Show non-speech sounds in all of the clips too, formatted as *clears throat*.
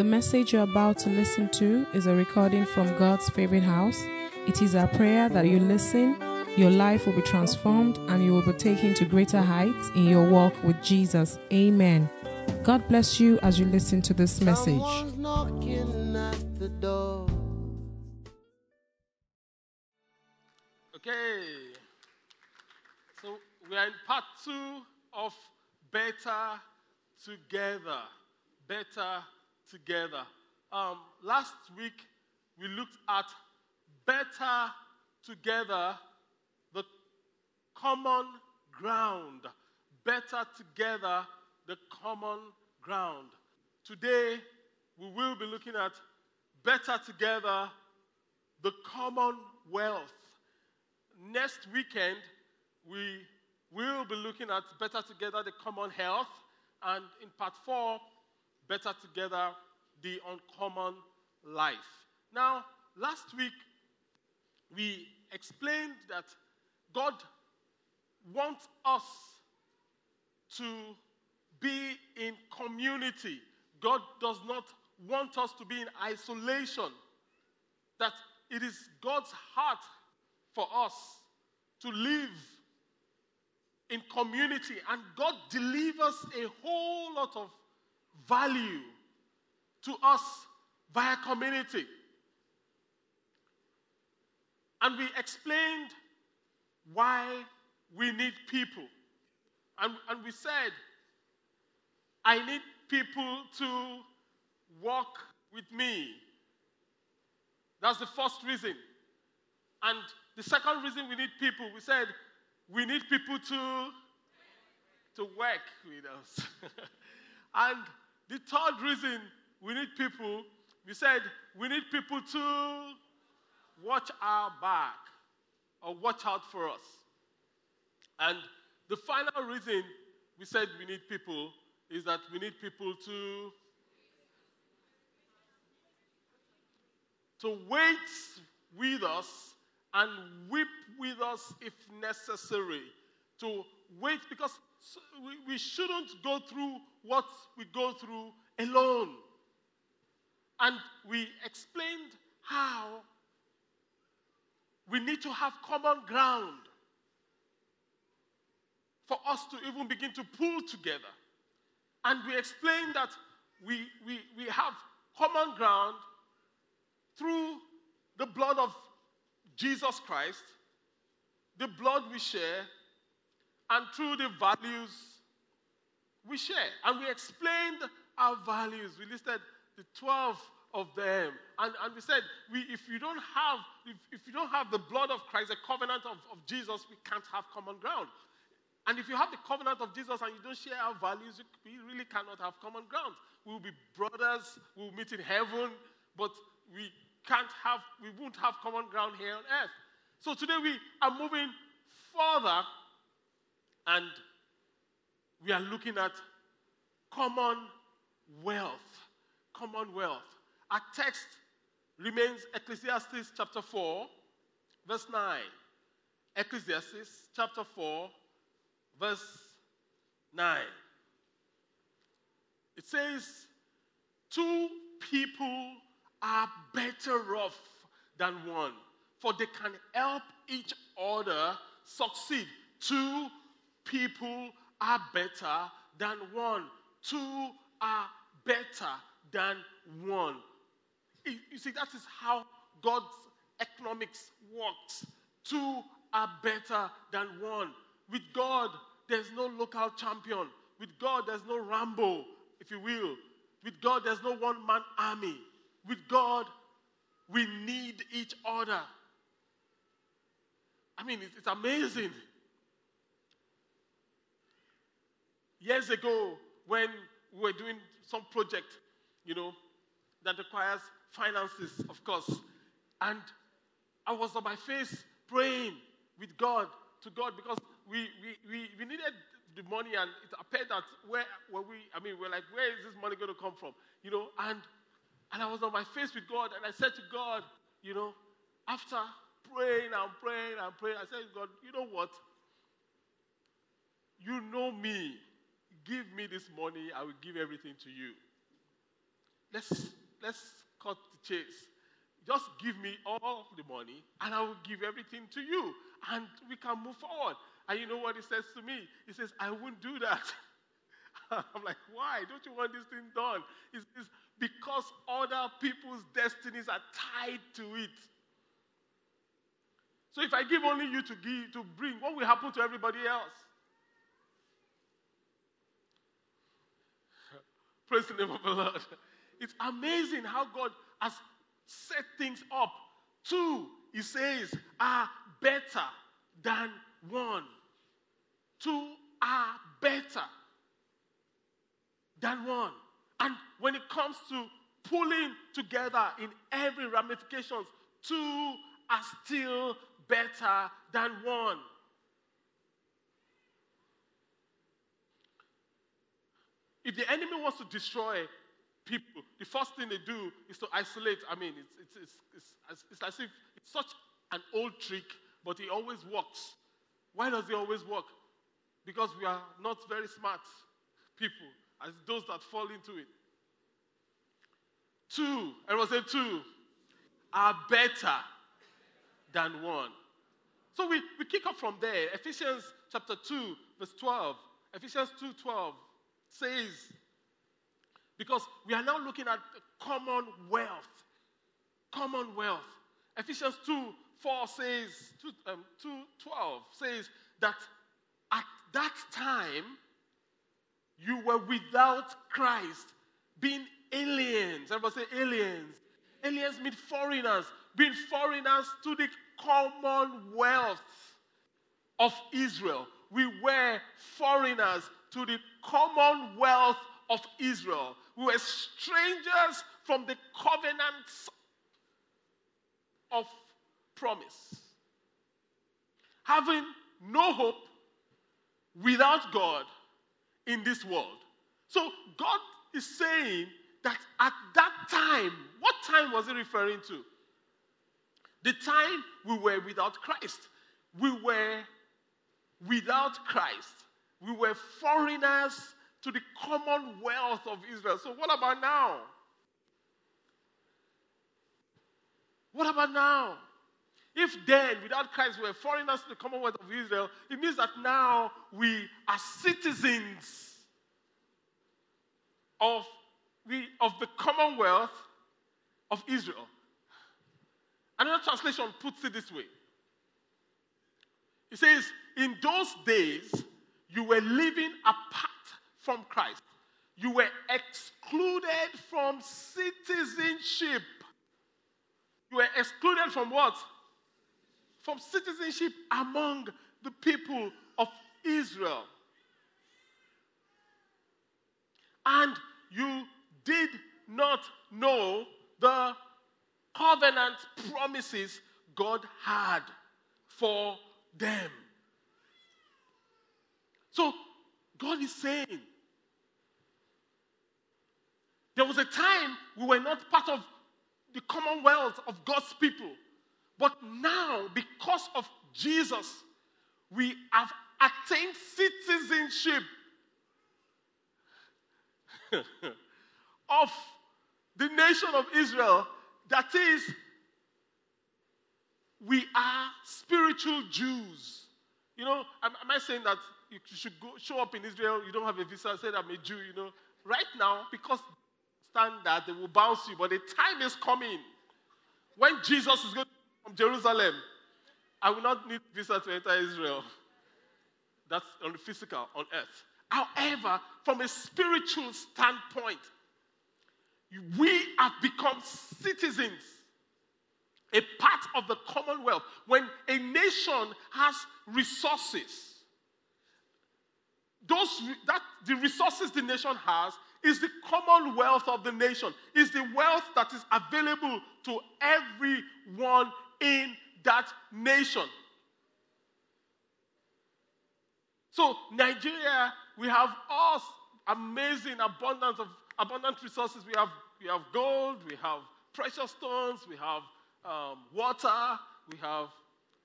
The message you're about to listen to is a recording from God's favorite house. It is our prayer that you listen, your life will be transformed, and you will be taken to greater heights in your walk with Jesus. Amen. God bless you as you listen to this message. At the door. Okay. So we are in part two of Better Together. Better Together. Um, last week we looked at Better Together, the common ground. Better Together, the common ground. Today we will be looking at Better Together, the commonwealth. Next weekend, we will be looking at Better Together, the common health, and in part four, Better Together, the uncommon life. Now, last week, we explained that God wants us to be in community. God does not want us to be in isolation. That it is God's heart for us to live in community, and God delivers a whole lot of value to us via community. And we explained why we need people. And, and we said, I need people to walk with me. That's the first reason. And the second reason we need people, we said we need people to, to work with us. *laughs* and the third reason we need people, we said we need people to watch our back or watch out for us. And the final reason we said we need people is that we need people to to wait with us and weep with us if necessary. To wait because we, shouldn't go through what we go through alone. And we explained how we need to have common ground for us to even begin to pull together. And we explained that we, we, we have common ground through the blood of Jesus Christ, the blood we share, and through the values we share. And we explained our values. We listed the 12 of them. And, and we said, we, if, you don't have, if, if you don't have the blood of Christ, the covenant of, of Jesus, we can't have common ground. And if you have the covenant of Jesus and you don't share our values, we really cannot have common ground. We will be brothers, we will meet in heaven, but we can't have, we won't have common ground here on earth. So today we are moving further and we are looking at common wealth. Common wealth. Our text remains Ecclesiastes chapter 4, verse 9. Ecclesiastes chapter 4, verse 9. It says, Two people are better off than one, for they can help each other succeed. Two people are better than one. Two are better than one. You see, that is how God's economics works. Two are better than one. With God, there's no local champion. With God, there's no Rambo, if you will. With God, there's no one man army. With God, we need each other. I mean, it's, it's amazing. Years ago, when we were doing some project, you know, that requires finances, of course, and I was on my face praying with God, to God, because we, we, we, we needed the money, and it appeared that where were we, I mean, we're like, where is this money going to come from? You know, and and I was on my face with God, and I said to God, you know, after praying and praying and praying, I said, God, you know what? You know me. Give me this money, I will give everything to you. let's let's cut the chase. Just give me all the money and I will give everything to you and we can move forward. And you know what he says to me? He says, I won't do that. *laughs* I'm like, why? Don't you want this thing done? He says, because other people's destinies are tied to it. So if I give only you to give to bring, what will happen to everybody else? Praise the name of the Lord. It's amazing how God has set things up. Two, he says, are better than one. Two are better than one. And when it comes to pulling together in every ramifications, two are still better than one. If the enemy wants to destroy people, the first thing they do is to isolate. I mean, it's, it's, it's, it's, it's as if it's such an old trick, but it always works. Why does it always work? Because we are not very smart people, as those that fall into it. Two, everyone say two, are better than one. So we, we kick off from there. Ephesians chapter 2, verse 12. Ephesians 2 12 says, because we are now looking at commonwealth. Commonwealth. Ephesians 2 4 says, 2, um, 2 12 says that at that time you were without Christ, being aliens. Everybody say aliens. Aliens mean foreigners, being foreigners to the commonwealth of Israel. We were foreigners to the commonwealth of Israel. We were strangers from the covenants of promise. Having no hope without God in this world. So God is saying that at that time, what time was he referring to? The time we were without Christ. We were without Christ. We were foreigners to the commonwealth of Israel. So, what about now? What about now? If then, without Christ, we were foreigners to the commonwealth of Israel, it means that now we are citizens of, the of the commonwealth of Israel. Another translation puts it this way it says, In those days, you were living apart from Christ, you were excluded from citizenship. You were excluded from what? From citizenship among the people of Israel. And you did not know the covenant promises God had for them. So, God is saying, there was a time we were not part of the commonwealth of God's people. But now, because of Jesus, we have attained citizenship *laughs* of the nation of Israel. That is, we are spiritual Jews. You know, am, am I saying that you should go show up in Israel, you don't have a visa, say I'm a Jew, you know? Right now, because standard, they will bounce you, but the time is coming when Jesus is going from Jerusalem. I will not need visa to enter Israel. That's on the physical, on earth. However, from a spiritual standpoint, we have become citizens a part of the commonwealth. When a nation has resources, those that the resources the nation has is the commonwealth of the nation, is the wealth that is available to everyone in that nation. So Nigeria, we have all amazing abundance of abundant resources. We have we have gold, we have precious stones, we have um, water, we have,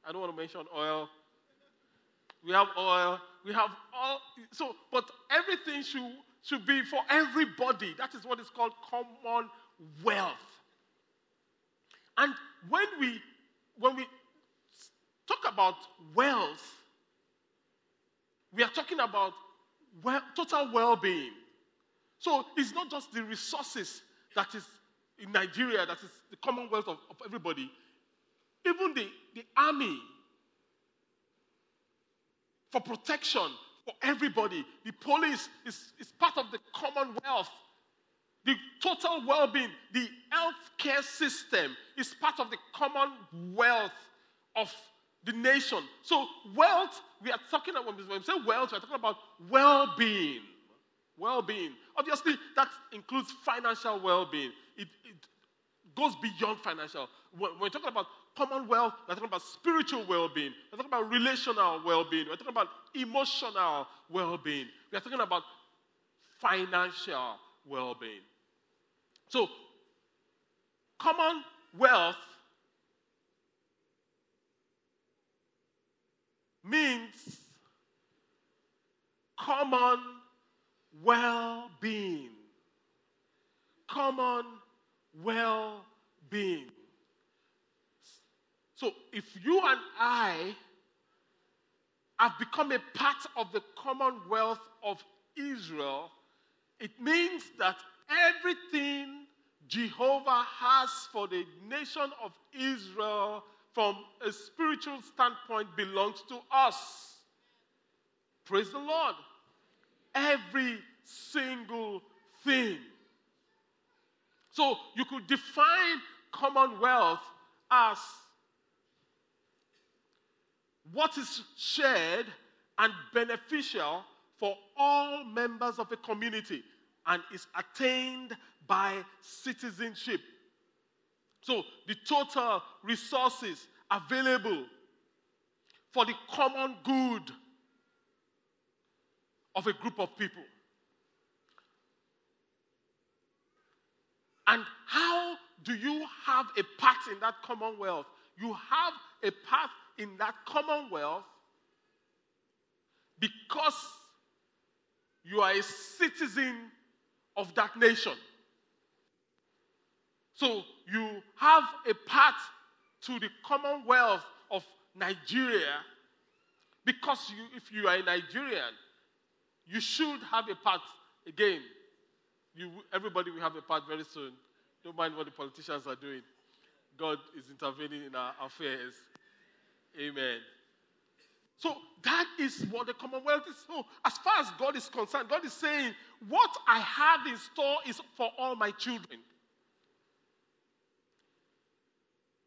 I don't want to mention oil. We have oil, we have all, so, but everything should, to be for everybody. That is what is called common wealth. And when we when we talk about wealth, we are talking about well, total well-being. So it's not just the resources that is in Nigeria, that is the commonwealth of, of everybody. Even the, the army for protection for everybody. The police is, is part of the commonwealth. The total well being, the healthcare system is part of the commonwealth of the nation. So, wealth, we are talking about, when we say wealth, we are talking about well being. Well being. Obviously, that includes financial well being, it, it goes beyond financial. When we're talking about commonwealth, we're talking about spiritual well being, we're talking about relational well being, we're talking about emotional well being, we're talking about financial well being. So, commonwealth means common well being. Common well being. So if you and I have become a part of the commonwealth of Israel, it means that everything Jehovah has for the nation of Israel from a spiritual standpoint belongs to us. Praise the Lord. Every single thing. So you could define commonwealth as what is shared and beneficial for all members of a community and is attained by citizenship. So the total resources available for the common good of a group of people. And how do you have a part in that commonwealth? You have a part in that commonwealth because you are a citizen of that nation. So you have a part to the commonwealth of Nigeria because you, if you are a Nigerian, you should have a part again you, everybody will have a part very soon. Don't mind what the politicians are doing. God is intervening in our affairs. Amen. So that is what the Commonwealth is. So, as far as God is concerned, God is saying, What I have in store is for all my children.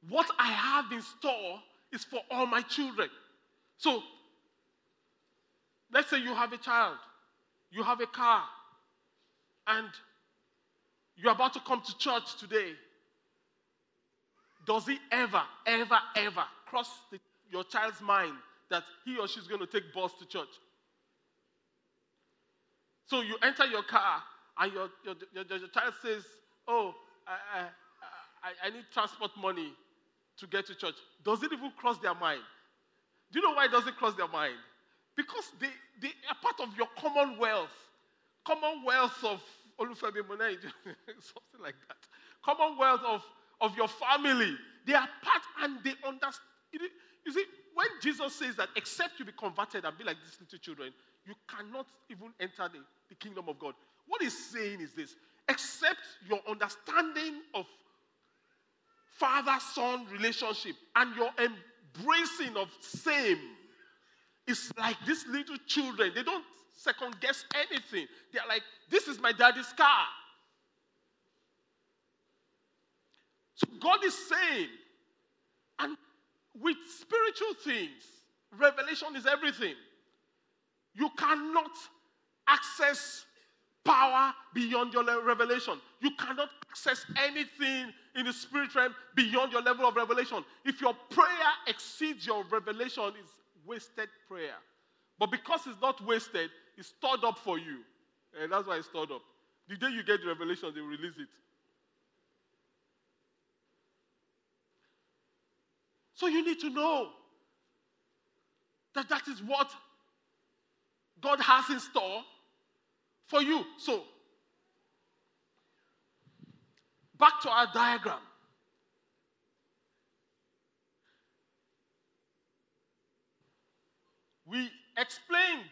What I have in store is for all my children. So, let's say you have a child, you have a car, and you're about to come to church today, does it ever, ever, ever cross the, your child's mind that he or she's going to take bus to church? So you enter your car and your, your, your, your child says, Oh, I, I, I, need transport money to get to church. Does it even cross their mind? Do you know why it doesn't cross their mind? Because they, they are part of your commonwealth, commonwealth of Olufemi Monai, *laughs* something like that. Commonwealth of, of your family. They are part and they understand. You see, when Jesus says that except you be converted and be like these little children, you cannot even enter the, the kingdom of God. What he's saying is this except your understanding of father son relationship and your embracing of same is like these little children. They don't second guess anything. They're like, this is my daddy's car. So God is saying, and with spiritual things, revelation is everything. You cannot access power beyond your revelation. You cannot access anything in the spirit realm beyond your level of revelation. If your prayer exceeds your revelation, it's wasted prayer. But because it's not wasted, it's stored up for you. And that's why it's stored up. The day you get the revelation, they release it. So you need to know that that is what God has in store for you. So, back to our diagram. We explained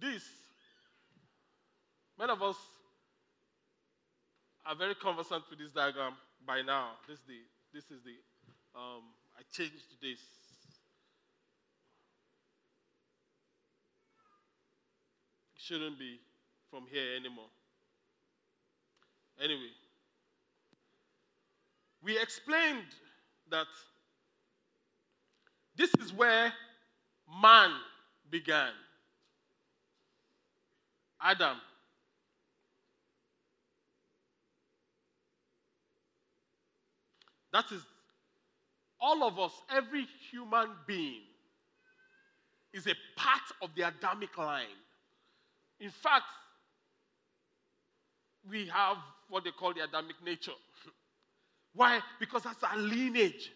this. Many of us are very conversant with this diagram by now. This is the, this is the um, I changed this. It shouldn't be from here anymore. Anyway, we explained that this is where man began. Adam. That is all of us, every human being, is a part of the Adamic line. In fact, we have what they call the Adamic nature. *laughs* Why? Because that's our lineage.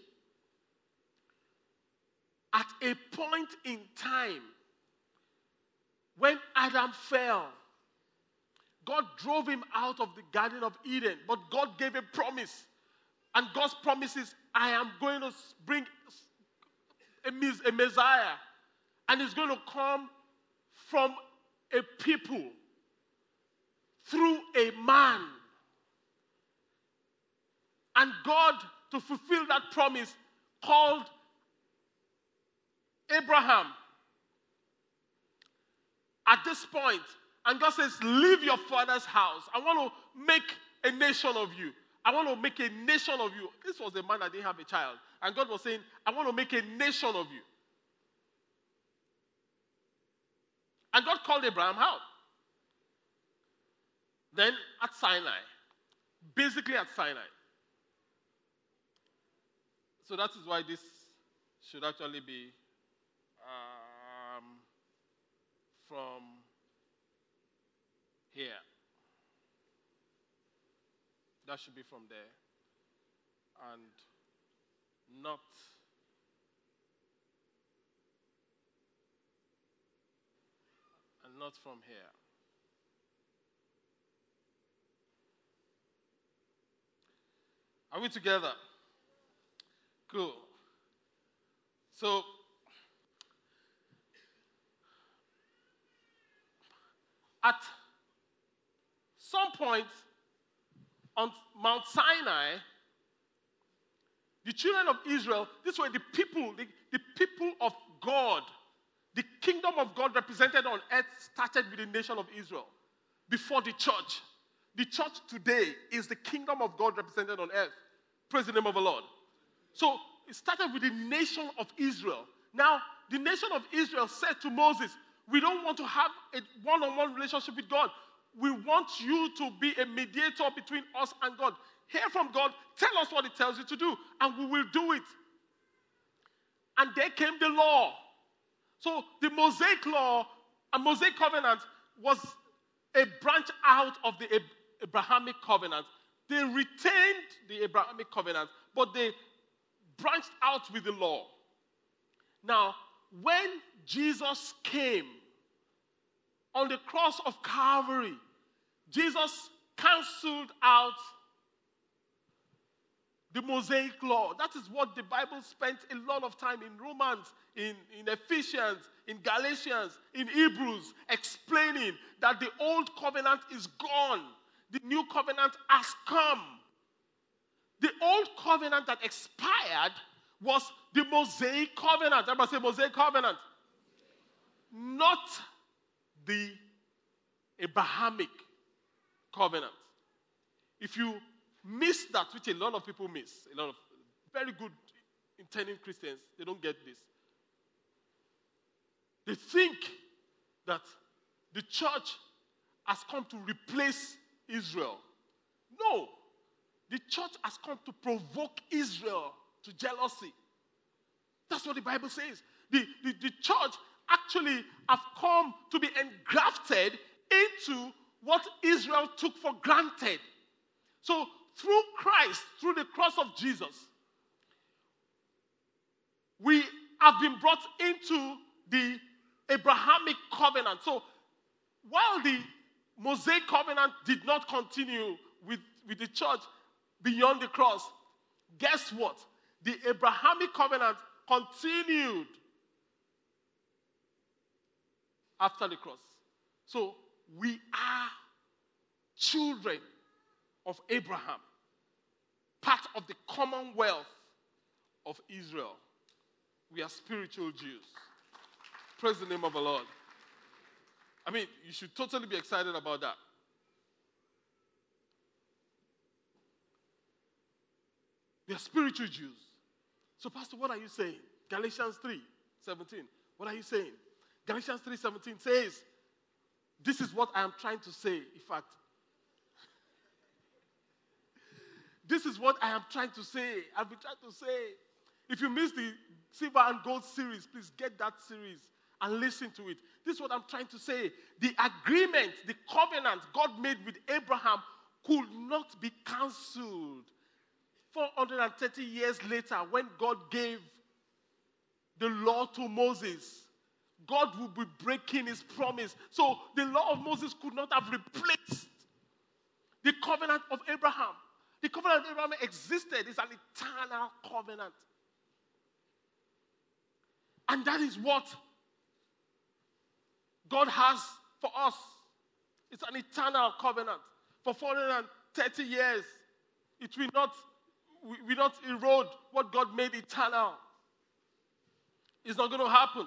At a point in time, when Adam fell, God drove him out of the Garden of Eden, but God gave a promise. And God's promise is, I am going to bring a, Messiah, and he's going to come from a people through a man. And God, to fulfill that promise, called Abraham at this point, and God says, Leave your father's house. I want to make a nation of you. I want to make a nation of you. This was a man that didn't have a child. And God was saying, I want to make a nation of you. And God called Abraham out. Then at Sinai, basically at Sinai. So that is why this should actually be um, from here. That should be from there. And not and not from here. Are we together? Cool. So at some point on Mount Sinai, the children of Israel, these were the people, the, the people of God. The kingdom of God represented on earth started with the nation of Israel before the church. The church today is the kingdom of God represented on earth. Praise the name of the Lord. So it started with the nation of Israel. Now, the nation of Israel said to Moses, We don't want to have a one on one relationship with God. We want you to be a mediator between us and God. Hear from God, tell us what He tells you to do, and we will do it. And there came the law. So the Mosaic law, a Mosaic covenant, was a branch out of the Abrahamic covenant. They retained the Abrahamic covenant, but they branched out with the law. Now, when Jesus came on the cross of Calvary, Jesus canceled out the Mosaic law. That is what the Bible spent a lot of time in Romans, in, in Ephesians, in Galatians, in Hebrews, explaining that the old covenant is gone, the new covenant has come. The old covenant that expired was the Mosaic covenant. Everybody say Mosaic covenant. Not the Abrahamic covenant. If you miss that, which a lot of people miss, a lot of very good intending Christians, they don't get this. They think that the church has come to replace Israel. No, the church has come to provoke Israel to jealousy. That's what the Bible says. The, the, the church actually have come to be engrafted into what Israel took for granted. So, through Christ, through the cross of Jesus, we have been brought into the Abrahamic covenant. So, while the Mosaic covenant did not continue with, with the church beyond the cross. Guess what? The Abrahamic covenant continued after the cross. So we are children of Abraham, part of the commonwealth of Israel. We are spiritual Jews. Praise the name of the Lord. I mean, you should totally be excited about that. We are spiritual Jews. So, Pastor, what are you saying? Galatians 3 17. What are you saying? Galatians 3 17 says, This is what I am trying to say. In fact, this is what I am trying to say. I've been trying to say. If you missed the silver and gold series, please get that series and listen to it. This is what I'm trying to say. The agreement, the covenant God made with Abraham could not be cancelled. 430 years later, when God gave the law to Moses, God would be breaking his promise. So the law of Moses could not have replaced the covenant of Abraham. The covenant of Abraham existed, it's an eternal covenant. And that is what God has for us. It's an eternal covenant. For 430 years, it will not, will not erode what God made eternal. It's not going to happen.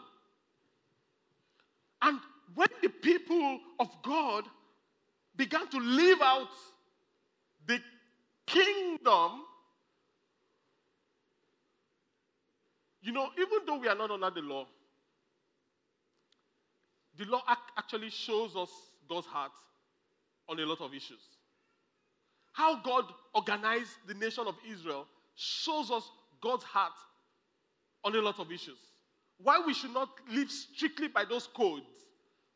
And when the people of God began to live out the kingdom, you know, even though we are not under the law, the law actually shows us God's heart on a lot of issues. How God organized the nation of Israel shows us God's heart on a lot of issues. Why we should not live strictly by those codes.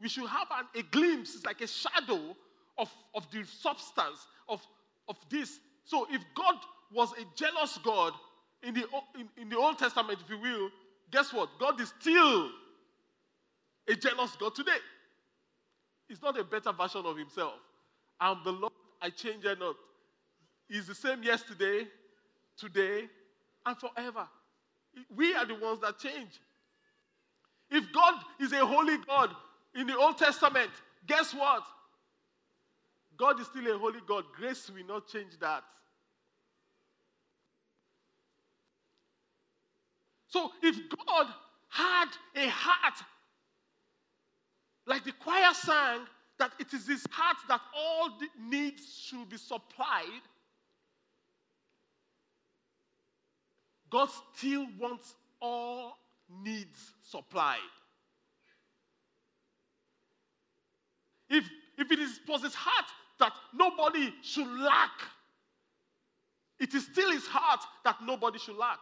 We should have an, a glimpse, it's like a shadow of, of the substance of, of this. So if God was a jealous God in the, in, in the Old Testament, if you will, guess what? God is still a jealous God today. He's not a better version of himself. I'm the Lord, I change not. He's the same yesterday, today, and forever. We are the ones that change. If God is a holy God in the Old Testament, guess what? God is still a holy God. Grace will not change that. So if God had a heart like the choir sang, that it is his heart that all needs should be supplied. God still wants all needs supplied. If, if it is was his heart that nobody should lack, it is still his heart that nobody should lack.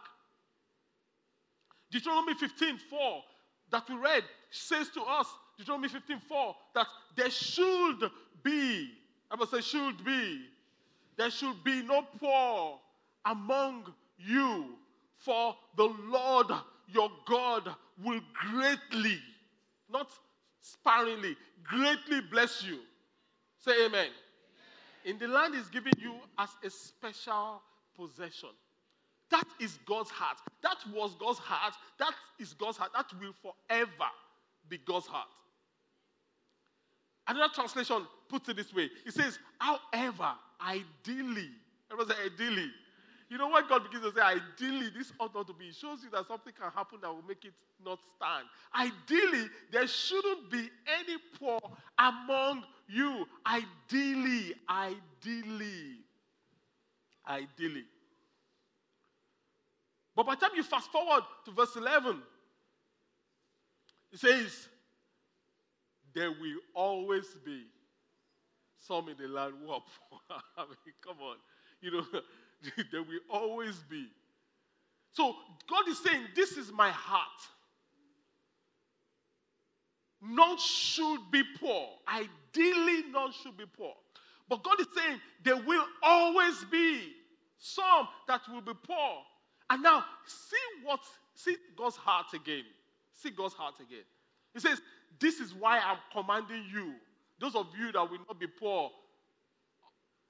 Deuteronomy 15 4 that we read says to us Deuteronomy 15 4 that there should be, I must say, should be, there should be no poor among you, for the Lord your God will greatly, not sparingly, greatly bless you. Say amen. In the land is given you as a special possession. That is God's heart. That was God's heart. That is God's heart. That will forever be God's heart. Another translation puts it this way it says, however, ideally, everyone say ideally. You know, when God begins to say, ideally, this ought not to be, it shows you that something can happen that will make it not stand. Ideally, there shouldn't be any poor among you. Ideally, ideally, ideally. But by the time you fast forward to verse 11, it says, there will always be some in the land who are poor. I mean, come on. You know, *laughs* there will always be. So God is saying, This is my heart. None should be poor. Ideally, none should be poor. But God is saying there will always be some that will be poor. And now, see what, see God's heart again. See God's heart again. He says, this is why I'm commanding you those of you that will not be poor,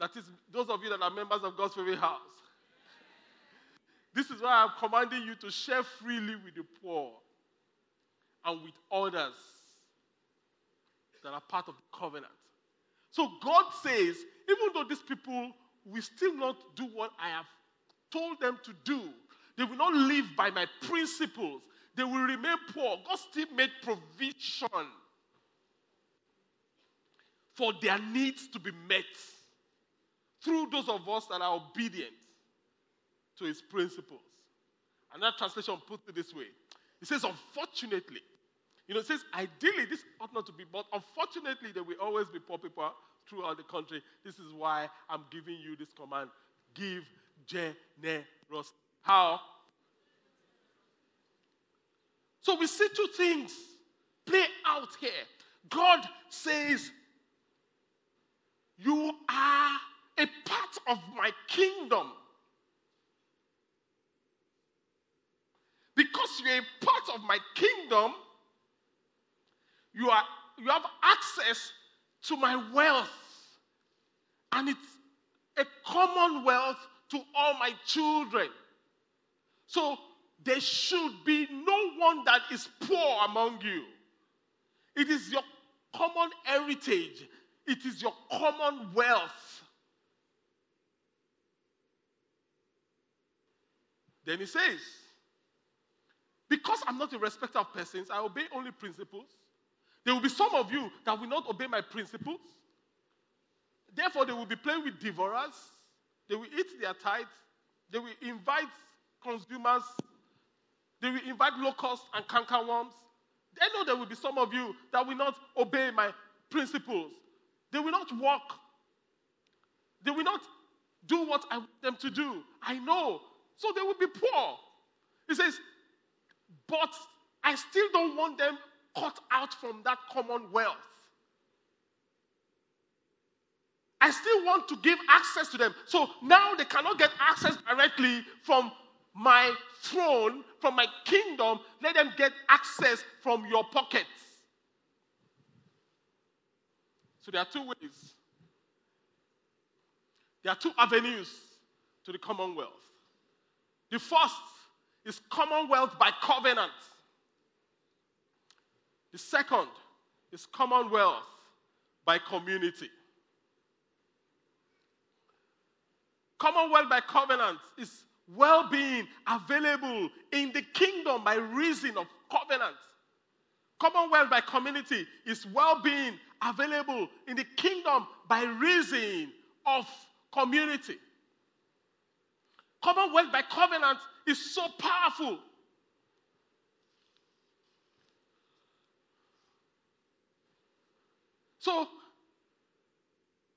that is, those of you that are members of God's favorite house, this is why I'm commanding you to share freely with the poor and with others that are part of the covenant. So God says, even though these people will still not do what I have told them to do, they will not live by my principles, they will remain poor. God still made provision for their needs to be met through those of us that are obedient to his principles. Another translation puts it this way it says, unfortunately, you know, it says ideally this ought not to be, but unfortunately, there will always be poor people throughout the country. This is why I'm giving you this command give generous. How? So we see two things play out here. God says, You are a part of my kingdom. Because you're a part of my kingdom, you, are, you have access to my wealth. And it's a common wealth to all my children. So there should be no one that is poor among you. It is your common heritage, it is your common wealth. Then he says, Because I'm not a respecter of persons, I obey only principles. There will be some of you that will not obey my principles. Therefore, they will be playing with devourers. They will eat their tithes. They will invite consumers they will invite locusts and cankerworms. I know there will be some of you that will not obey my principles. They will not walk. They will not do what I want them to do. I know. So they will be poor. He says, but I still don't want them cut out from that commonwealth. I still want to give access to them. So now they cannot get access directly from my throne, from my kingdom, let them get access from your pockets. So there are two ways. There are two avenues to the commonwealth. The first is commonwealth by covenant. The second is commonwealth by community. Commonwealth by covenant is well being available in the kingdom by reason of covenant. Commonwealth by community is well being available in the kingdom by reason of community. Commonwealth by covenant is so powerful. So,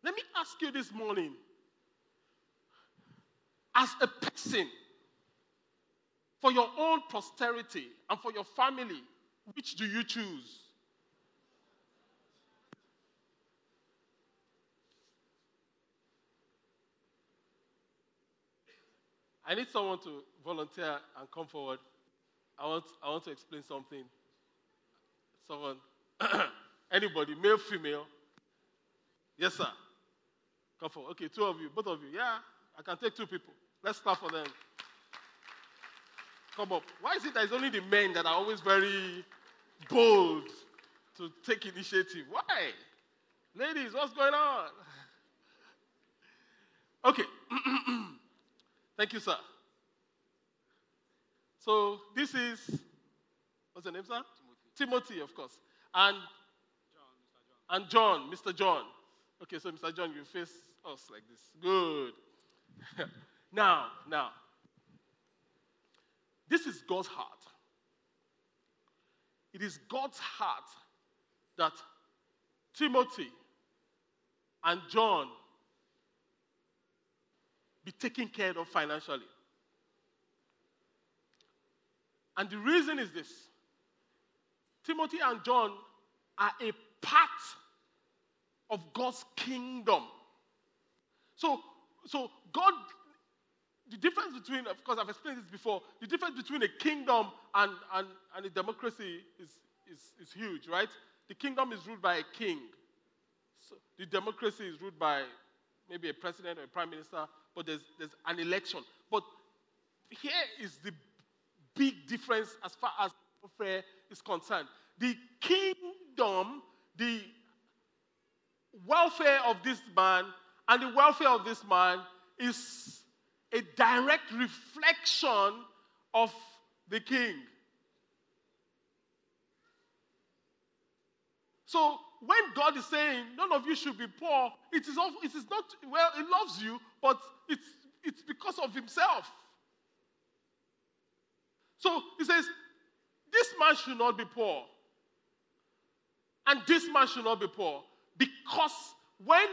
let me ask you this morning as a person for your own posterity and for your family, which do you choose? I need someone to volunteer and come forward. I want, I want to explain something. Someone, *clears throat* anybody, male, female. Yes, sir. Come forward. Okay, two of you, both of you. Yeah, I can take two people. Let's clap for them. Come up. Why is it that it's only the men that are always very bold to take initiative? Why? Ladies, what's going on? *laughs* Okay. *clears throat* Thank you, sir. So this is what's the name, sir? Timothy, Timothy of course. And John, and John, Mr. John. Okay, so Mr. John, you face us like this. Good. *laughs* Now, now, this is God's heart. It is God's heart that Timothy and John be taken care of financially. And the reason is this Timothy and John are a part of God's kingdom. So, so God the difference between, of course, I've explained this before, the difference between a kingdom and, and, and a democracy is, is, is huge, right? The kingdom is ruled by a king. the democracy is ruled by maybe a president or a prime minister, but there's, there's an election. But here is the big difference as far as warfare is concerned. The kingdom, the welfare of this man, and the welfare of this man is a direct reflection of the king. So when God is saying none of you should be poor, it is, it is not, well, He loves you, but it's, it's because of Himself. So He says, this man should not be poor. And this man should not be poor. Because when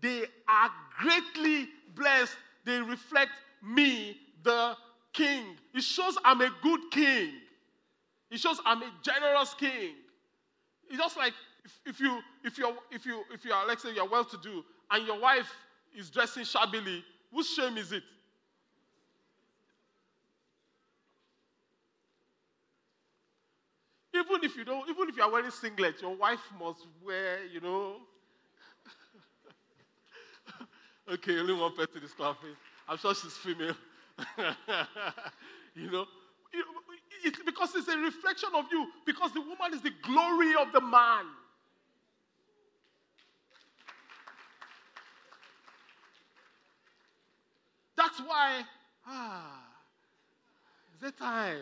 they are greatly blessed, they reflect me, the king. It shows I'm a good king. It shows I'm a generous king. It's just like if, if you if you if you if you are let's say you're well to do and your wife is dressing shabbily, whose shame is it? Even if you don't, even if you are wearing singlet, your wife must wear, you know. *laughs* okay, only one person is laughing. I'm sure she's female. *laughs* you know, it's because it's a reflection of you. Because the woman is the glory of the man. That's why, ah, is it time?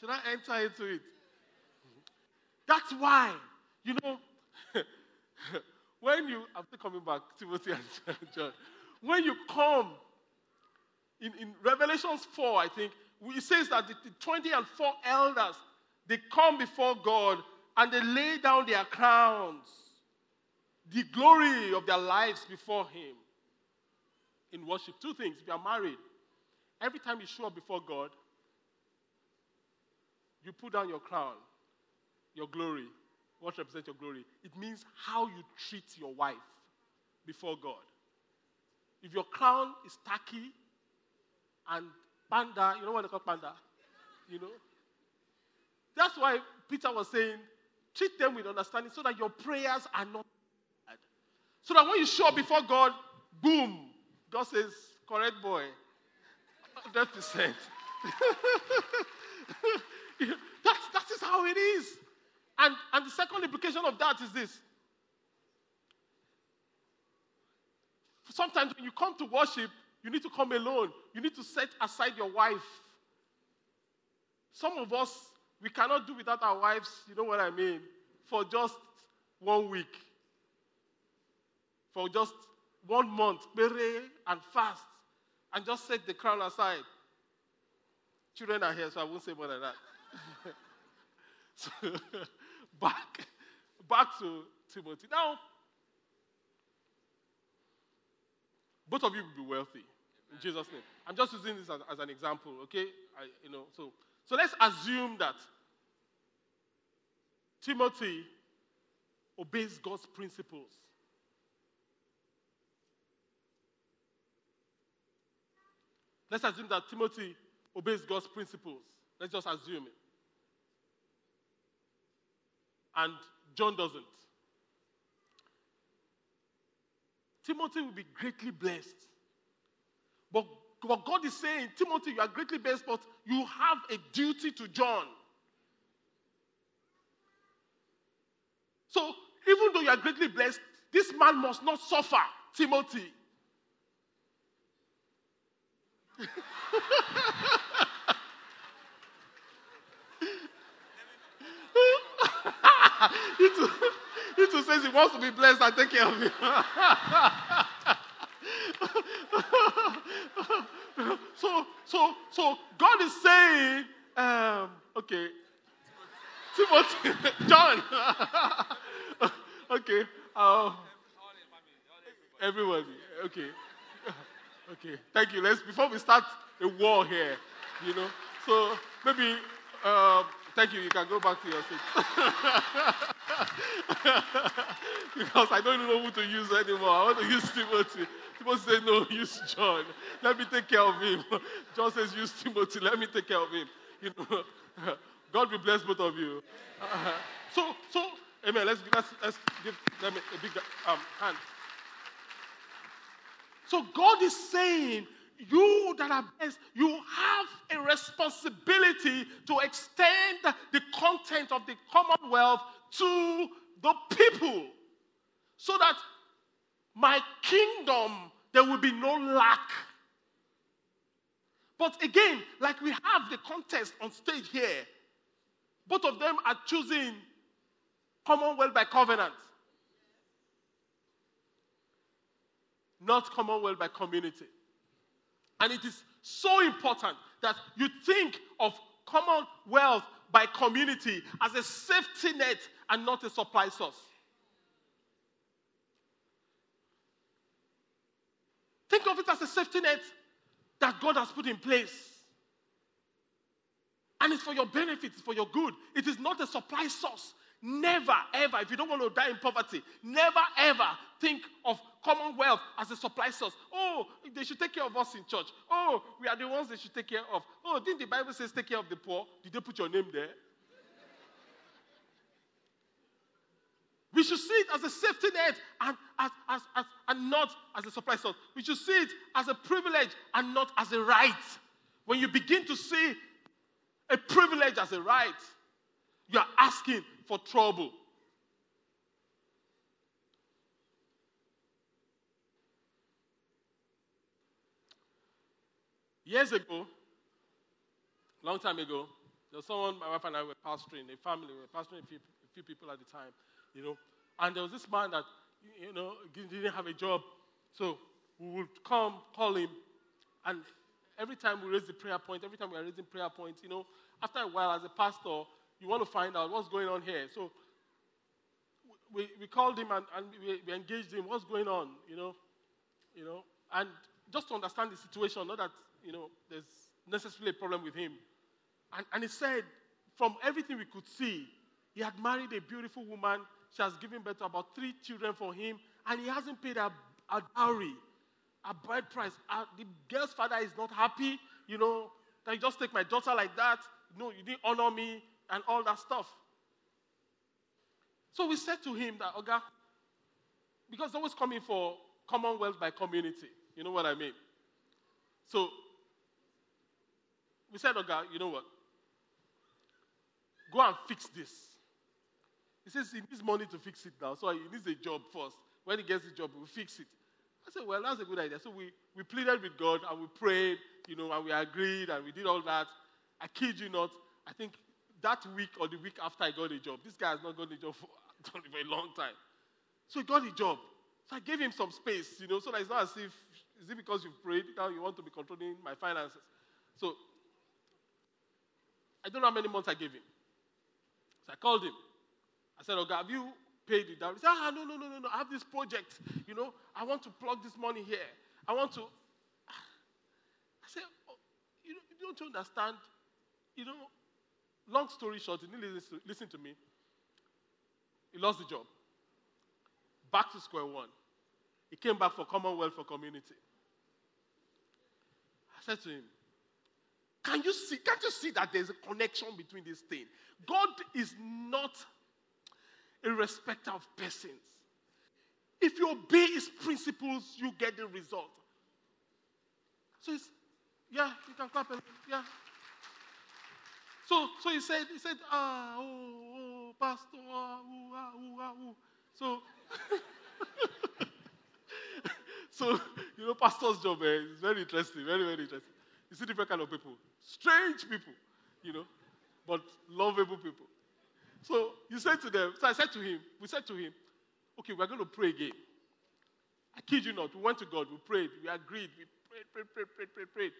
Should I enter into it? That's why, you know, *laughs* when you, still coming back, Timothy and *laughs* John, when you come in, in Revelations 4, I think, it says that the, the 20 and 4 elders, they come before God and they lay down their crowns, the glory of their lives before Him in worship. Two things if you are married, every time you show up before God, you put down your crown, your glory. What represents your glory? It means how you treat your wife before God. If your crown is tacky and panda, you know what they call panda? You know? That's why Peter was saying, treat them with understanding so that your prayers are not bad. So that when you show up before God, boom, God says, correct boy. 100%. *laughs* that's, that is how it is. And, and the second implication of that is this. Sometimes when you come to worship, you need to come alone. You need to set aside your wife. Some of us, we cannot do without our wives, you know what I mean, for just one week. For just one month, pray and fast, and just set the crown aside. Children are here, so I won't say more than that. *laughs* so, *laughs* back, back to Timothy. Now, both of you will be wealthy in Jesus' name. I'm just using this as, as an example, okay? I, you know, so so let's assume that Timothy obeys God's principles. Let's assume that Timothy obeys God's principles. Let's just assume it. And John doesn't. Timothy will be greatly blessed. But what God is saying, Timothy, you are greatly blessed, but you have a duty to John. So, even though you are greatly blessed, this man must not suffer, Timothy. *laughs* he, too, says he wants to be blessed and take care of you. *laughs* so, so, so God is saying, um, okay, Timothy, *laughs* John, okay, uh, everybody, okay. Okay, thank you. Let's before we start a war here, you know. So maybe uh, thank you. You can go back to your seat *laughs* because I don't know who to use anymore. I want to use Timothy. Timothy said, "No, use John. Let me take care of him." *laughs* John says, "Use Timothy. Let me take care of him." You know, *laughs* God will bless both of you. Uh, so, so, amen. Let's let's let's give them a big um, hand. So God is saying, you that are blessed, you have a responsibility to extend the content of the commonwealth to the people so that my kingdom, there will be no lack. But again, like we have the contest on stage here, both of them are choosing Commonwealth by covenant, not Commonwealth by community. And it is so important that you think of Commonwealth by community as a safety net and not a supply source. Think of it as a safety net that God has put in place. And it's for your benefit, it's for your good. It is not a supply source. Never, ever, if you don't want to die in poverty, never, ever think of commonwealth as a supply source. Oh, they should take care of us in church. Oh, we are the ones they should take care of. Oh, didn't the Bible say take care of the poor? Did they put your name there? We should see it as a safety net and, as, as, as, and not as a supply source. We should see it as a privilege and not as a right. When you begin to see a privilege as a right, you are asking for trouble. Years ago, long time ago, there was someone my wife and I were pastoring, a family, we were pastoring a few, a few people at the time, you know. And there was this man that, you know, didn't have a job. So we would come, call him, and every time we raise the prayer point, every time we are raising prayer points, you know, after a while, as a pastor, you want to find out what's going on here. So we, we called him and, and we, we engaged him. What's going on? You know, you know, and just to understand the situation, not that you know there's necessarily a problem with him. And, and he said, from everything we could see, he had married a beautiful woman. She has given birth to about three children for him, and he hasn't paid a, a dowry, a bride price. Uh, the girl's father is not happy, you know, that you just take my daughter like that. No, you didn't honor me and all that stuff. So we said to him that, Oga, because always coming for commonwealth by community. You know what I mean? So we said, Oga, you know what? Go and fix this. He says he needs money to fix it now, so he needs a job first. When he gets the job, we'll fix it. I said, well, that's a good idea. So we, we pleaded with God and we prayed, you know, and we agreed and we did all that. I kid you not, I think that week or the week after I got a job, this guy has not got a job *laughs* for, *laughs* for a long time. So he got a job. So I gave him some space, you know, so that it's not as if, is it because you've prayed, now you want to be controlling my finances? So I don't know how many months I gave him. So I called him. I said, Okay, have you paid it down? He said, Ah, no, no, no, no, no. I have this project. You know, I want to plug this money here. I want to. *sighs* I said, oh, You, you don't understand. You know, long story short, didn't listen to, listen to me. He lost the job. Back to square one. He came back for Commonwealth for community. I said to him, Can you see? Can't you see that there's a connection between this thing? God is not a respecter of persons. If you obey his principles, you get the result. So it's, yeah, you can clap. Yeah. So, so he said, he said, ah, oh, oh pastor, ah, ooh, ah, ooh, ah, ooh. So, *laughs* so you know, pastor's job eh, is very interesting, very, very interesting. You see different kind of people, strange people, you know, but lovable people. So you said to them, so I said to him, we said to him, okay, we're going to pray again. I kid you not, we went to God, we prayed, we agreed, we prayed, prayed, prayed, prayed, prayed, prayed.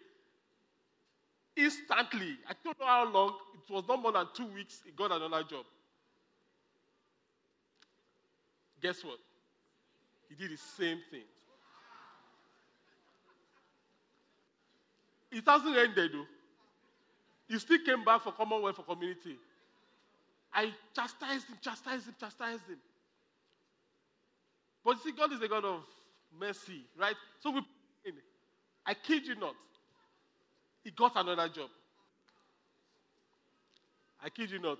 Instantly, I don't know how long, it was not more than two weeks, he got another job. Guess what? He did the same thing. It hasn't ended though. He still came back for Commonwealth for community. I chastised him, chastised him, chastised him. But see, God is a God of mercy, right? So we, I kid you not, he got another job. I kid you not.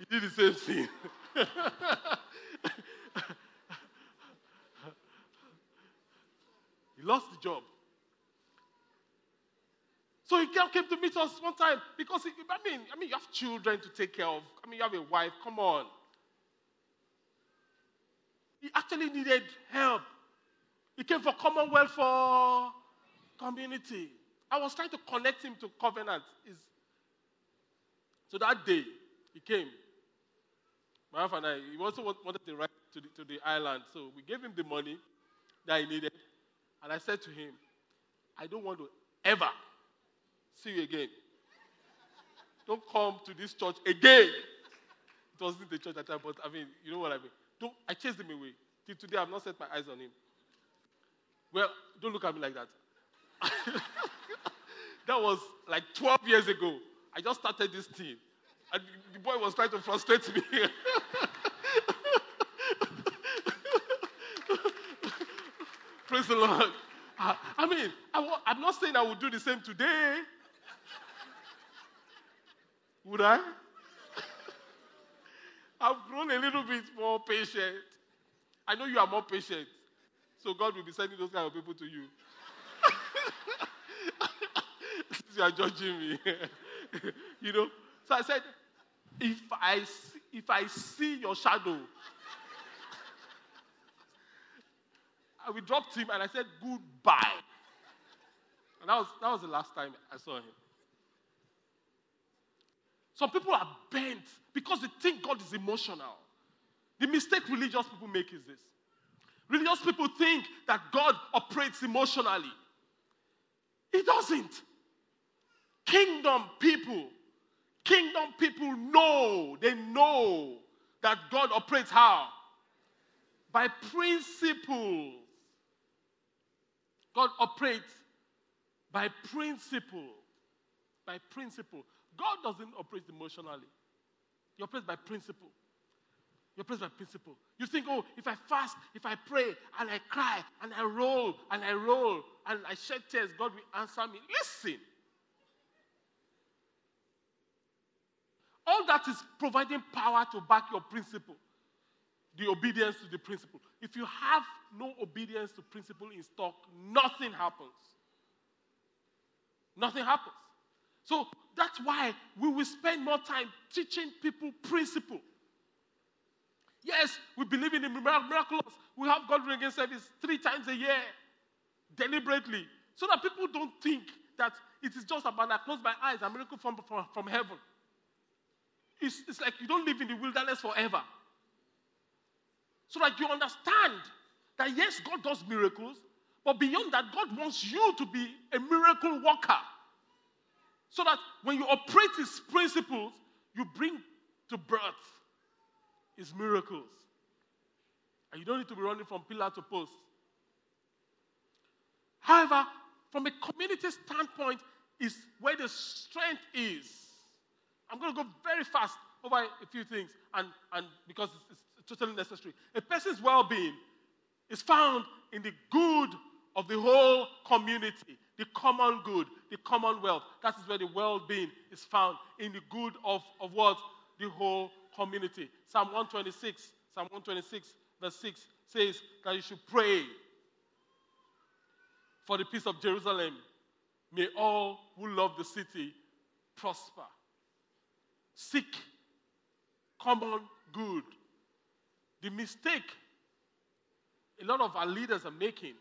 He did the same thing. *laughs* He lost the job. So he came, came to meet us one time because I mean, I mean, you have children to take care of. I mean, you have a wife. Come on. He actually needed help. He came for Commonwealth for community. I was trying to connect him to Covenant. So that day he came. My wife and I, he also wanted to ride to the, to the island. So we gave him the money that he needed. And I said to him, I don't want to ever see you again. Don't come to this church again. It wasn't the church at that time, but I mean, you know what I mean. Don't, I chased him away. Till today, I've not set my eyes on him. Well, don't look at me like that. *laughs* that was like 12 years ago. I just started this thing. And the boy was trying to frustrate me. *laughs* Praise the Lord. I, I mean, I, am not saying I will do the same today. Would I? *laughs* I've grown a little bit more patient. I know you are more patient. So God will be sending those kind of people to you. *laughs* You are judging me. *laughs* you know? So I said, if I see, if I see your shadow, I we dropped him and I said goodbye. And that was, that was the last time I saw him. Some people are bent because they think God is emotional. The mistake religious people make is this religious people think that God operates emotionally. He doesn't. Kingdom people, kingdom people know, they know that God operates how? By principles. God operates by principle. By principle. God doesn't operate emotionally, He operates by principle. He operates by principle. You think, oh, if I fast, if I pray, and I cry, and I roll, and I roll, and I shed tears, God will answer me. Listen. All that is providing power to back your principle, the obedience to the principle. If you have no obedience to principle in stock, nothing happens. Nothing happens. So that's why we will spend more time teaching people principle. Yes, we believe in the miraculous. We have God bringing service three times a year, deliberately, so that people don't think that it is just about I close my eyes, a miracle from, from, from heaven. It's, it's like you don't live in the wilderness forever. So that you understand that yes, God does miracles, but beyond that, God wants you to be a miracle worker. So that when you operate His principles, you bring to birth His miracles. And you don't need to be running from pillar to post. However, from a community standpoint, is where the strength is. I'm going to go very fast over a few things, and, and because it's, it's totally necessary. A person's well being is found in the good of the whole community, the common good, the commonwealth. That is where the well being is found, in the good of, of what? The whole community. Psalm 126, Psalm 126, verse 6 says that you should pray for the peace of Jerusalem. May all who love the city prosper. Seek common good. The mistake a lot of our leaders are making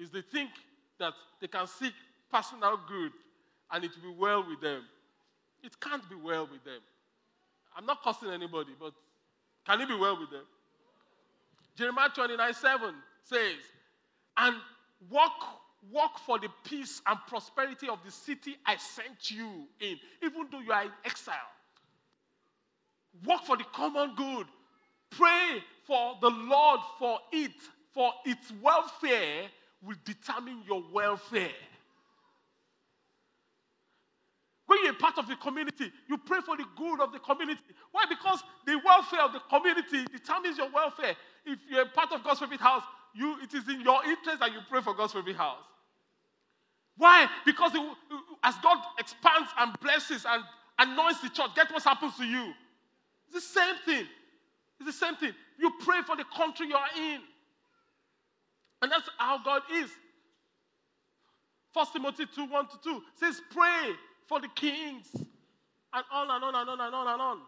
is they think that they can seek personal good and it will be well with them. It can't be well with them. I'm not cursing anybody, but can it be well with them? Jeremiah 29 7 says, And walk, walk for the peace and prosperity of the city I sent you in, even though you are in exile. Work for the common good. Pray for the Lord for it for its welfare will determine your welfare. When you're part of the community, you pray for the good of the community. Why? Because the welfare of the community determines your welfare. If you're part of God's favorite house, you, it is in your interest that you pray for God's favorite house. Why? Because it, as God expands and blesses and anoints the church, get what happens to you. It's the same thing. It's the same thing. You pray for the country you are in. And that's how God is. 1 Timothy 2 1 to 2 says, Pray for the kings, and on and on and on and on and on.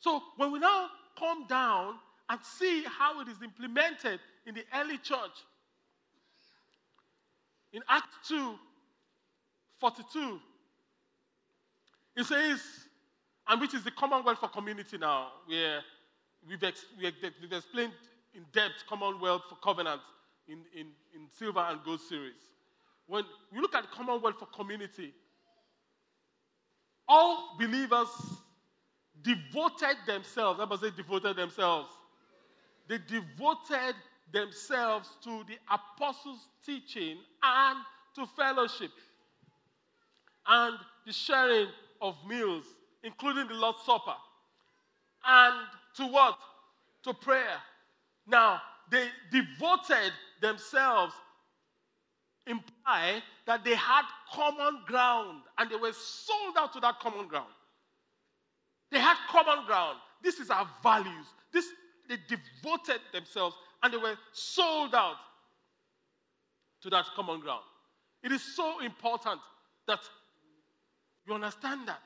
So when we now come down and see how it is implemented in the early church, in Acts 2 42, it says, and which is the Commonwealth for Community now, where we've, ex- we've explained in depth Commonwealth for Covenant in, in, in Silver and Gold series. When we look at Commonwealth for Community, all believers devoted themselves, I must say devoted themselves. They devoted themselves to the apostles' teaching and to fellowship and the sharing of meals, including the Lord's Supper, and to what? To prayer. Now, they devoted themselves imply that they had common ground and they were sold out to that common ground. They had common ground. This is our values. This they devoted themselves and they were sold out to that common ground. It is so important that you understand that.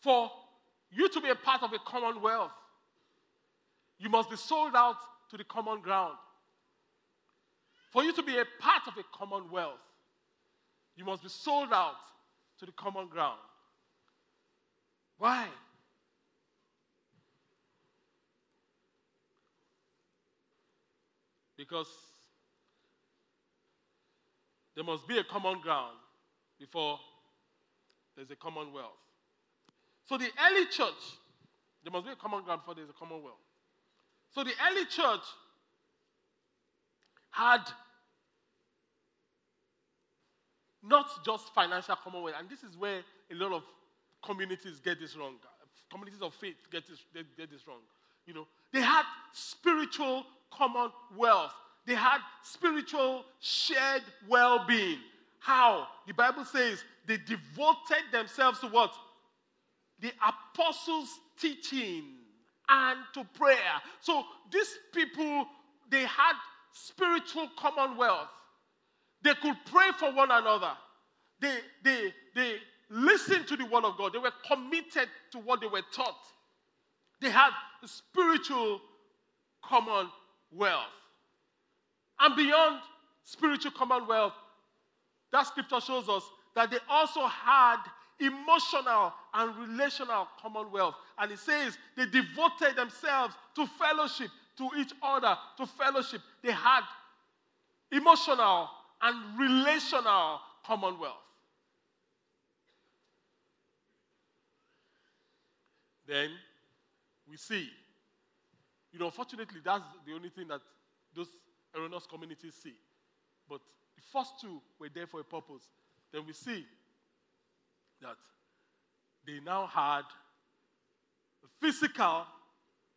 For you to be a part of a commonwealth, you must be sold out to the common ground. For you to be a part of a commonwealth, you must be sold out to the common ground. Why? Because there must be a common ground before there's a commonwealth. So the early church, there must be a common ground for there's a commonwealth. So the early church had not just financial commonwealth, and this is where a lot of communities get this wrong. Communities of faith get this, get this wrong. You know, they had spiritual commonwealth. They had spiritual shared well-being. How? The Bible says they devoted themselves to what? The apostles' teaching and to prayer. So these people, they had spiritual commonwealth. They could pray for one another. They, they, they listened to the word of God. They were committed to what they were taught. They had spiritual commonwealth. And beyond spiritual commonwealth, that scripture shows us that they also had emotional and relational commonwealth. And it says they devoted themselves to fellowship, to each other, to fellowship. They had emotional and relational commonwealth. Then we see, you know, unfortunately, that's the only thing that those erroneous communities see. But the first two were there for a purpose. Then we see that they now had a physical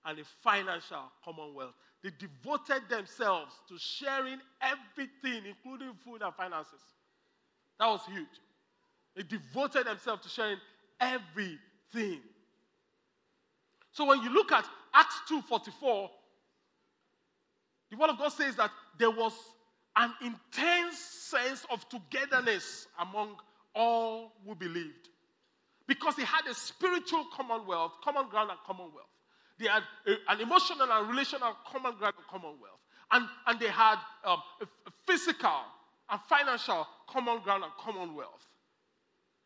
and a financial commonwealth. They devoted themselves to sharing everything, including food and finances. That was huge. They devoted themselves to sharing everything. So when you look at Acts 2:44, the word of God says that there was an intense sense of togetherness among all who believed. Because they had a spiritual commonwealth, common ground and commonwealth. They had a, an emotional and relational common ground and commonwealth. And, and they had um, a, a physical and financial common ground and commonwealth.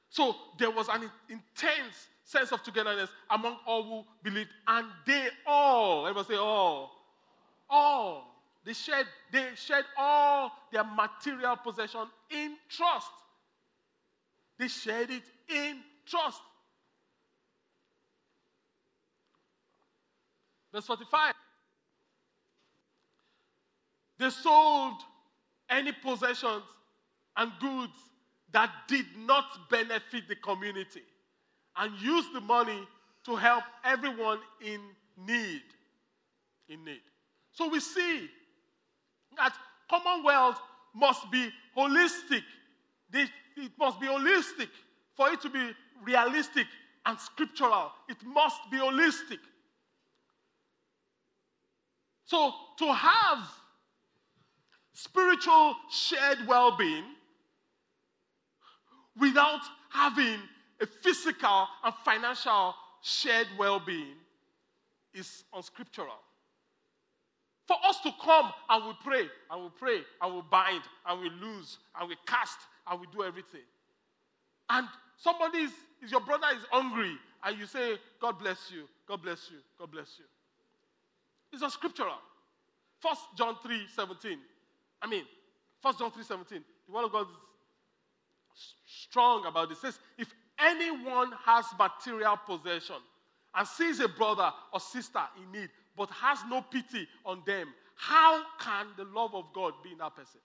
So there was an intense sense of togetherness among all who believed. And they all, everybody say all, all, they shared, they shared all their material possession in trust. They shared it in trust. Verse 45. They sold any possessions and goods that did not benefit the community and used the money to help everyone in need. In need. So we see that Commonwealth must be holistic it must be holistic. For it to be realistic and scriptural, it must be holistic. So, to have spiritual shared well being without having a physical and financial shared well being is unscriptural. For us to come and we pray and we pray and we bind and we lose and we cast and we do everything. And somebody is, is your brother is hungry and you say, God bless you, God bless you, God bless you. It's unscriptural. First John 3 17. I mean, First John 3 17. The word of God is strong about this. It says, if anyone has material possession and sees a brother or sister in need, but has no pity on them, how can the love of God be in that person?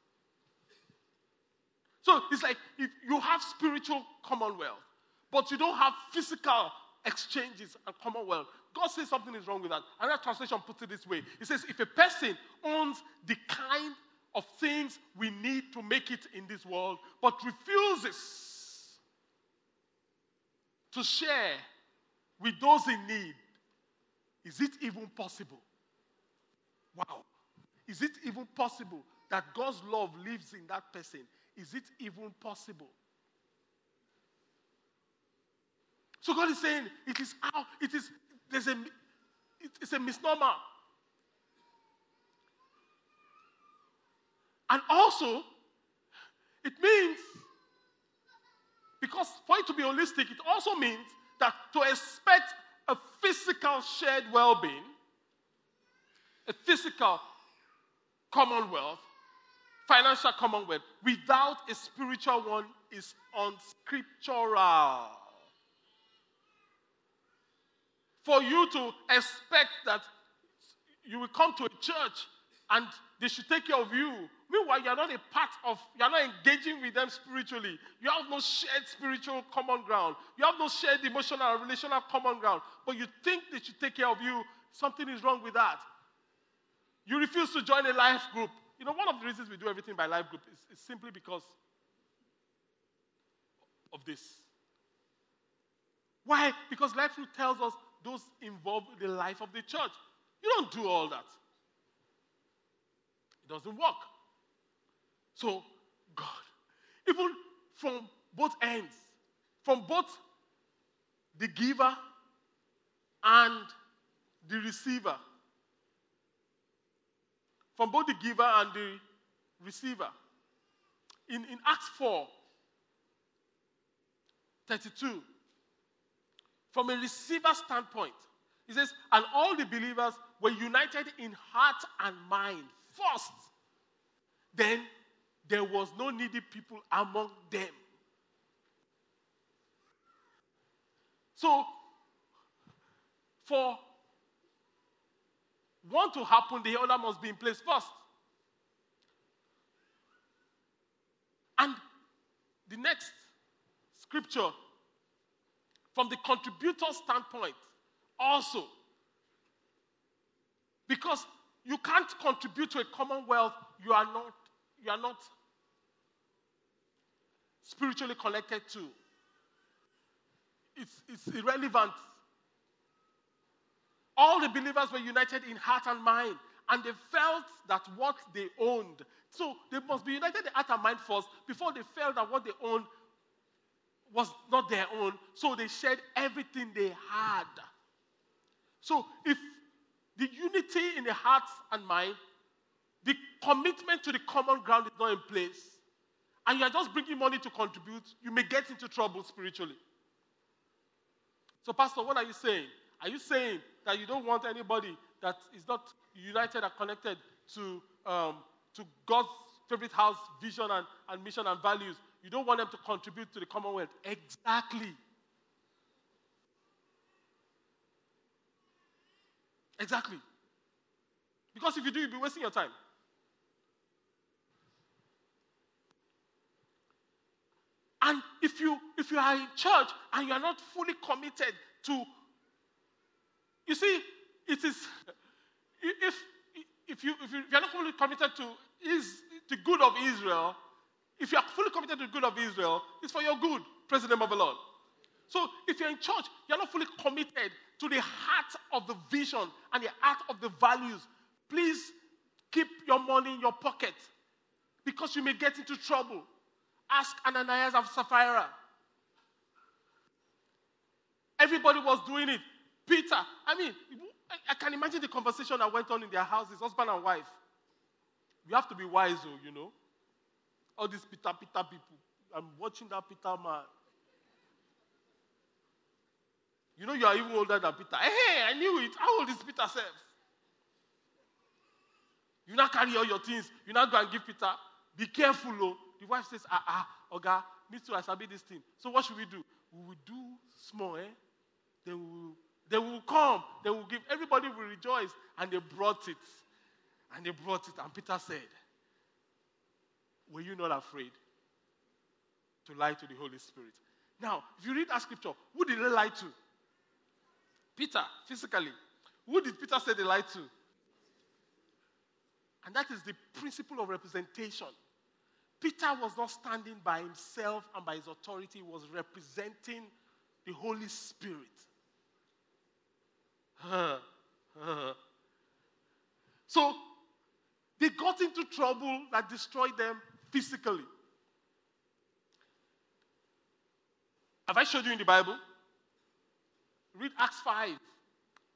So it's like if you have spiritual commonwealth, but you don't have physical exchanges and commonwealth. God says something is wrong with that. Another translation puts it this way It says, if a person owns the kind of things we need to make it in this world, but refuses to share with those in need, is it even possible? Wow. Is it even possible that God's love lives in that person? Is it even possible? So God is saying it is out, it is there's a it's a misnomer. And also, it means because for it to be holistic, it also means that to expect a physical shared well being, a physical commonwealth, financial commonwealth, without a spiritual one is unscriptural. For you to expect that you will come to a church and they should take care of you. Meanwhile, you are not a part of, you are not engaging with them spiritually. You have no shared spiritual common ground. You have no shared emotional relational common ground. But you think they should take care of you. Something is wrong with that. You refuse to join a life group. You know, one of the reasons we do everything by life group is, is simply because of this. Why? Because life group tells us those involved in the life of the church. You don't do all that. It doesn't work. So, God, even from both ends, from both the giver and the receiver, from both the giver and the receiver. In, in Acts 4 32, from a receiver standpoint, he says, and all the believers were united in heart and mind first. Then there was no needy people among them. So, for one to happen, the other must be in place first. And the next scripture, from the contributor standpoint, also, because you can't contribute to a commonwealth you are not, you are not spiritually connected to. It's, it's irrelevant. All the believers were united in heart and mind, and they felt that what they owned. So they must be united in heart and mind first before they felt that what they owned was not their own. So they shared everything they had. So if the unity in the heart and mind, the commitment to the common ground is not in place, and you are just bringing money to contribute, you may get into trouble spiritually. So, Pastor, what are you saying? Are you saying that you don't want anybody that is not united and connected to, um, to God's favorite house vision and, and mission and values? You don't want them to contribute to the commonwealth. Exactly. Exactly. Because if you do, you'll be wasting your time. And if you if you are in church and you are not fully committed to, you see, it is if if you if you are not fully committed to is the good of Israel, if you are fully committed to the good of Israel, it's for your good. President of the Lord. So if you're in church, you're not fully committed to the heart of the vision and the heart of the values Please keep your money in your pocket because you may get into trouble. Ask Ananias of Sapphira. Everybody was doing it. Peter, I mean, I can imagine the conversation that went on in their houses, husband and wife. You have to be wise, though, you know. All these Peter, Peter people. I'm watching that Peter man. You know, you are even older than Peter. Hey, I knew it. How old is Peter self? You not carry all your things. You not go and give Peter. Be careful, oh. The wife says, ah, ah, Oga, me too, I sabi this thing. So what should we do? We will do small, eh? Then we will, they will come. They will give. Everybody will rejoice. And they brought it. And they brought it. And Peter said, Were you not afraid to lie to the Holy Spirit? Now, if you read that scripture, who did they lie to? Peter, physically. Who did Peter say they lied to? And that is the principle of representation. Peter was not standing by himself and by his authority, he was representing the Holy Spirit. So they got into trouble that destroyed them physically. Have I showed you in the Bible? Read Acts 5.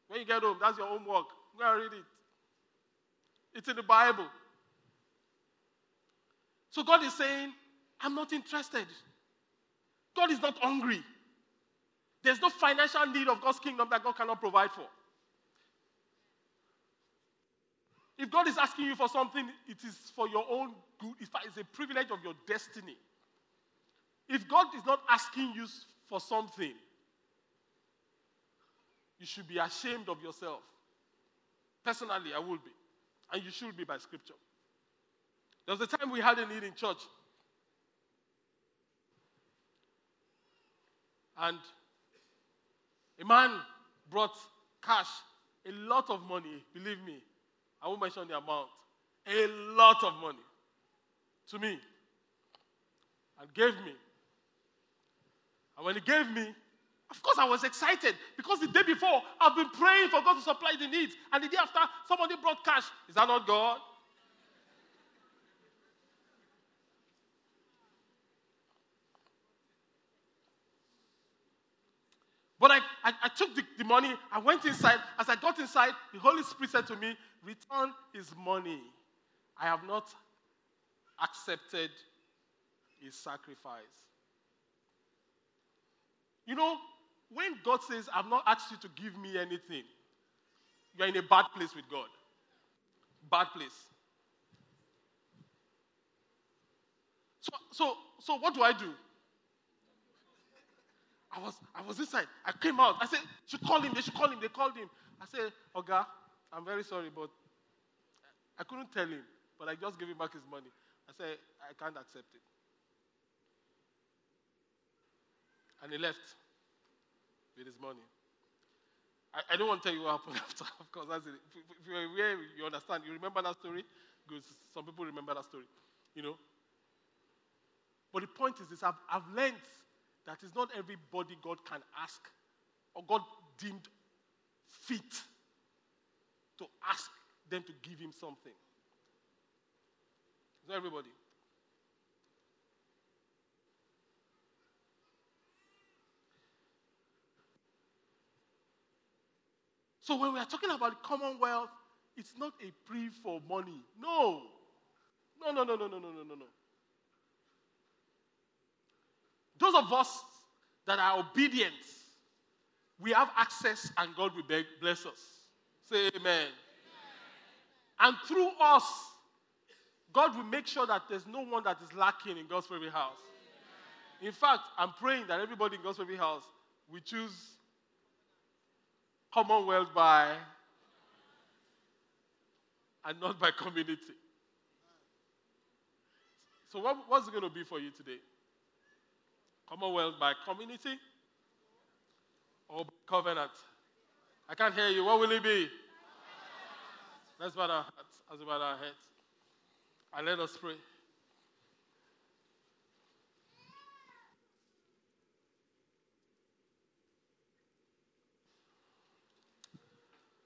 When you get home, that's your homework. Go and read it. It's in the Bible. So God is saying, I'm not interested. God is not hungry. There's no financial need of God's kingdom that God cannot provide for. If God is asking you for something, it is for your own good. It's a privilege of your destiny. If God is not asking you for something, you should be ashamed of yourself. Personally, I will be. And you should be by scripture. There was a time we had a need in church. And a man brought cash, a lot of money, believe me. I won't mention the amount. A lot of money to me. And gave me. And when he gave me, of course, I was excited because the day before I've been praying for God to supply the needs, and the day after somebody brought cash. Is that not God? But I, I, I took the, the, money, I went inside. As I got inside, the Holy Spirit said to me, Return his money. I have not accepted his sacrifice. You know, when God says, I've not asked you to give me anything, you're in a bad place with God. Bad place. So, so, so what do I do? I was, I was inside. I came out. I said, should call him. They should call him. They called him. I said, Oga, I'm very sorry, but I couldn't tell him. But I just gave him back his money. I said, I can't accept it. And he left with his money. I, I don't want to tell you what happened *laughs* after, of course. That's it. If, if you're aware, you understand. You remember that story? Because some people remember that story, you know. But the point is this I've, I've learned that it's not everybody God can ask or God deemed fit to ask them to give him something. It's not everybody. So when we are talking about commonwealth, it's not a plea for money. No. No, no, no, no, no, no, no, no, no. Those of us that are obedient, we have access and God will bless us. Say amen. amen. And through us, God will make sure that there's no one that is lacking in God's favorite house. In fact, I'm praying that everybody in God's favorite house will choose Commonwealth by and not by community. So, what, what's it going to be for you today? Commonwealth by community or by covenant? I can't hear you. What will it be? Let's bow our hearts as we our heads. And let us pray.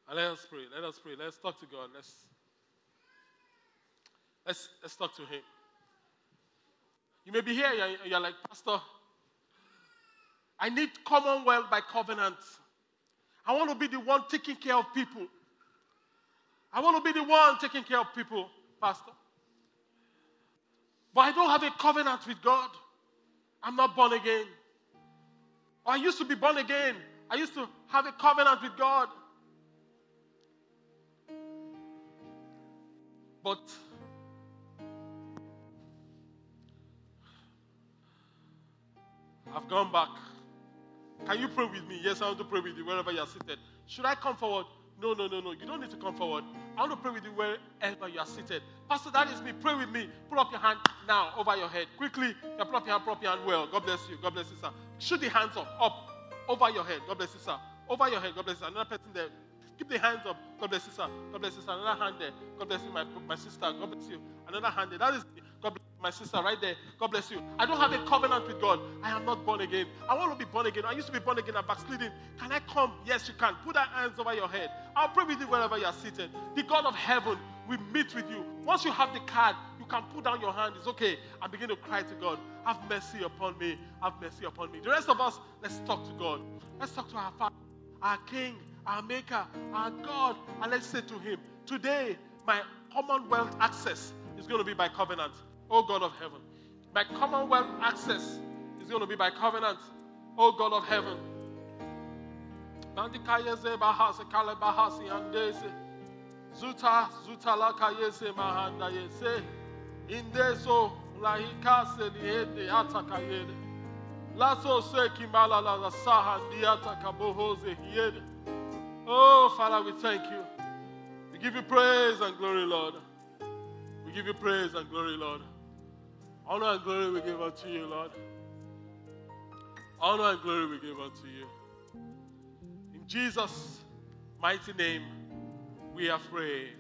And let us pray. Let us pray. Let's talk to God. Let's Let's, let's talk to him. You may be here, you're, you're like, Pastor, I need commonwealth by covenant. I want to be the one taking care of people. I want to be the one taking care of people, Pastor. But I don't have a covenant with God. I'm not born again. I used to be born again. I used to have a covenant with God. But I've gone back. Can you pray with me? Yes, I want to pray with you wherever you are seated. Should I come forward? No, no, no, no. You don't need to come forward. I want to pray with you wherever you are seated. Pastor, that is me. Pray with me. Put up your hand now over your head. Quickly, you put up your hand, put up your hand well. God bless you. God bless you, sir. Shoot the hands up, up, over your head. God bless you, sir. Over your head. God bless you. Another person there. Keep the hands up. God bless you, sir. God bless you, sir. Another hand there. God bless you, my, my sister. God bless you. Another hand there. That is you, my sister right there. God bless you. I don't have a covenant with God. I am not born again. I want to be born again. I used to be born again. I'm backsliding. Can I come? Yes, you can. Put that hands over your head. I'll pray with you wherever you are seated. The God of heaven will meet with you. Once you have the card, you can put down your hand. It's okay. And begin to cry to God. Have mercy upon me. Have mercy upon me. The rest of us, let's talk to God. Let's talk to our Father, our King, our Maker, our God. And let's say to Him, Today, my commonwealth access is going to be by covenant. Oh God of heaven. My commonwealth access is going to be by covenant. Oh God of heaven. Zuta zutala kayese mahanda yese. Indeso lahikase liende atakayede. Laso se kimala la saha diata kabohoze hiede. Oh, Father, we thank you. We give you praise and glory, Lord. We give you praise and glory, Lord. Honor and glory we give unto you, Lord. Honor and glory we give unto you. In Jesus' mighty name, we are prayed.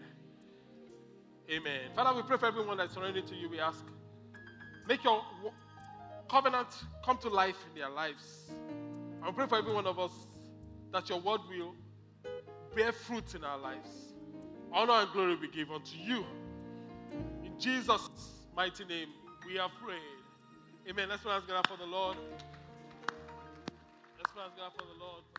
Amen. Father, we pray for everyone that's surrendered to you. We ask, make your covenant come to life in their lives. I pray for every one of us that your word will bear fruit in our lives. Honor and glory we give unto you. In Jesus' mighty name, we are prayed. Amen. Let's praise God for the Lord. Let's praise God for the Lord.